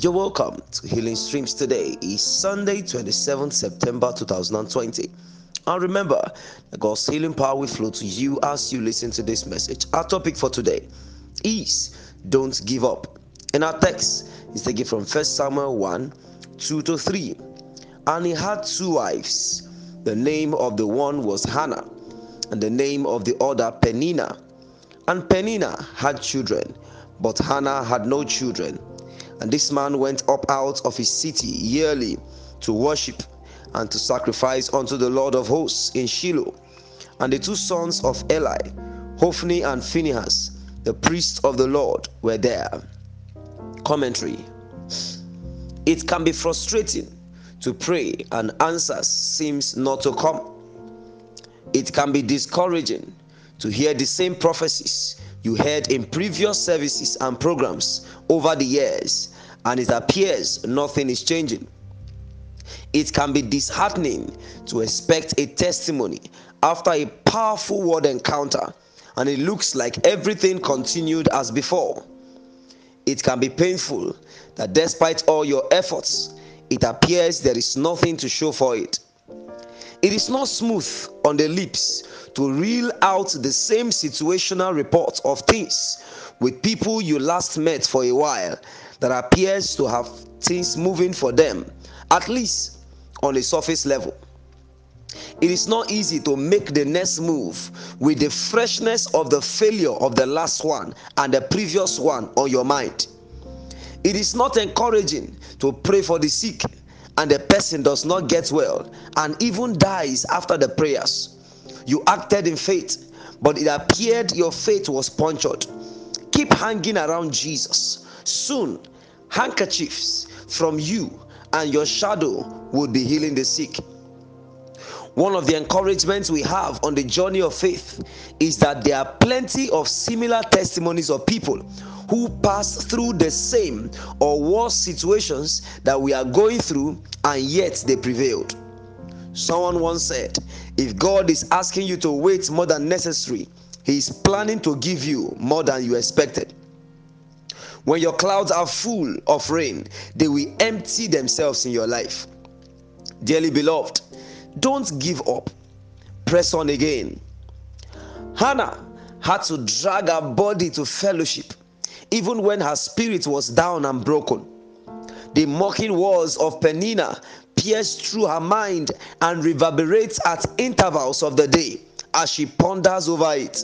You're welcome to Healing Streams today. is Sunday, 27th September 2020. And remember, God's healing power will flow to you as you listen to this message. Our topic for today is Don't Give Up. And our text is taken from 1 Samuel 1 2 to 3. And he had two wives. The name of the one was Hannah, and the name of the other Penina. And Penina had children, but Hannah had no children. And this man went up out of his city yearly to worship and to sacrifice unto the Lord of hosts in Shiloh. And the two sons of Eli, Hophni and Phinehas, the priests of the Lord, were there. Commentary It can be frustrating to pray and answers seems not to come. It can be discouraging to hear the same prophecies you heard in previous services and programs over the years, and it appears nothing is changing. It can be disheartening to expect a testimony after a powerful word encounter, and it looks like everything continued as before. It can be painful that despite all your efforts, it appears there is nothing to show for it. It is not smooth on the lips to reel out the same situational report of things with people you last met for a while that appears to have things moving for them, at least on a surface level. It is not easy to make the next move with the freshness of the failure of the last one and the previous one on your mind. It is not encouraging to pray for the sick and the person does not get well and even dies after the prayers. You acted in faith, but it appeared your faith was punctured. Keep hanging around Jesus. Soon, handkerchiefs from you and your shadow will be healing the sick. One of the encouragements we have on the journey of faith is that there are plenty of similar testimonies of people who passed through the same or worse situations that we are going through and yet they prevailed. Someone once said, If God is asking you to wait more than necessary, He is planning to give you more than you expected. When your clouds are full of rain, they will empty themselves in your life. Dearly beloved, don't give up. Press on again. Hannah had to drag her body to fellowship even when her spirit was down and broken. The mocking words of Penina pierce through her mind and reverberates at intervals of the day as she ponders over it.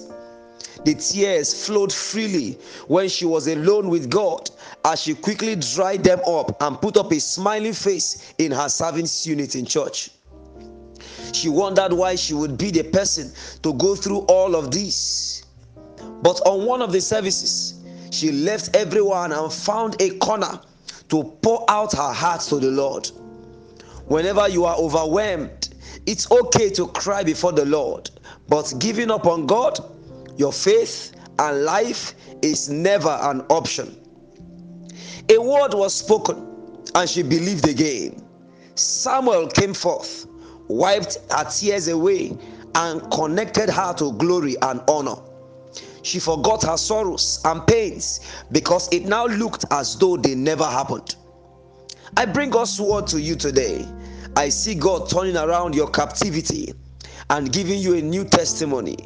The tears flowed freely when she was alone with God as she quickly dried them up and put up a smiling face in her servant's unit in church. She wondered why she would be the person to go through all of this. But on one of the services, she left everyone and found a corner to pour out her heart to the Lord. Whenever you are overwhelmed, it's okay to cry before the Lord, but giving up on God, your faith, and life is never an option. A word was spoken, and she believed again. Samuel came forth, wiped her tears away, and connected her to glory and honor. She forgot her sorrows and pains because it now looked as though they never happened. I bring God's word to you today. I see God turning around your captivity and giving you a new testimony.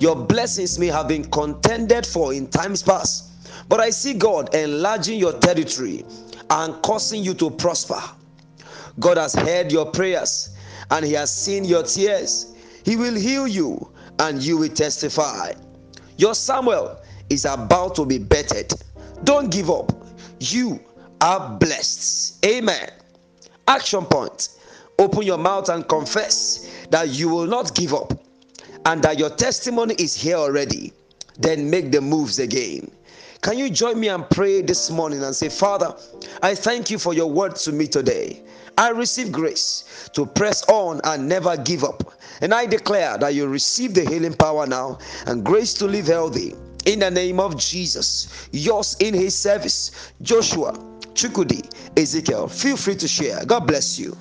Your blessings may have been contended for in times past, but I see God enlarging your territory and causing you to prosper. God has heard your prayers and He has seen your tears. He will heal you and you will testify. Your Samuel is about to be bettered. Don't give up. You are blessed. Amen. Action point. Open your mouth and confess that you will not give up and that your testimony is here already. Then make the moves again. Can you join me and pray this morning and say, Father, I thank you for your word to me today. I receive grace to press on and never give up. And I declare that you receive the healing power now and grace to live healthy. In the name of Jesus, yours in his service, Joshua, Chukudi, Ezekiel. Feel free to share. God bless you.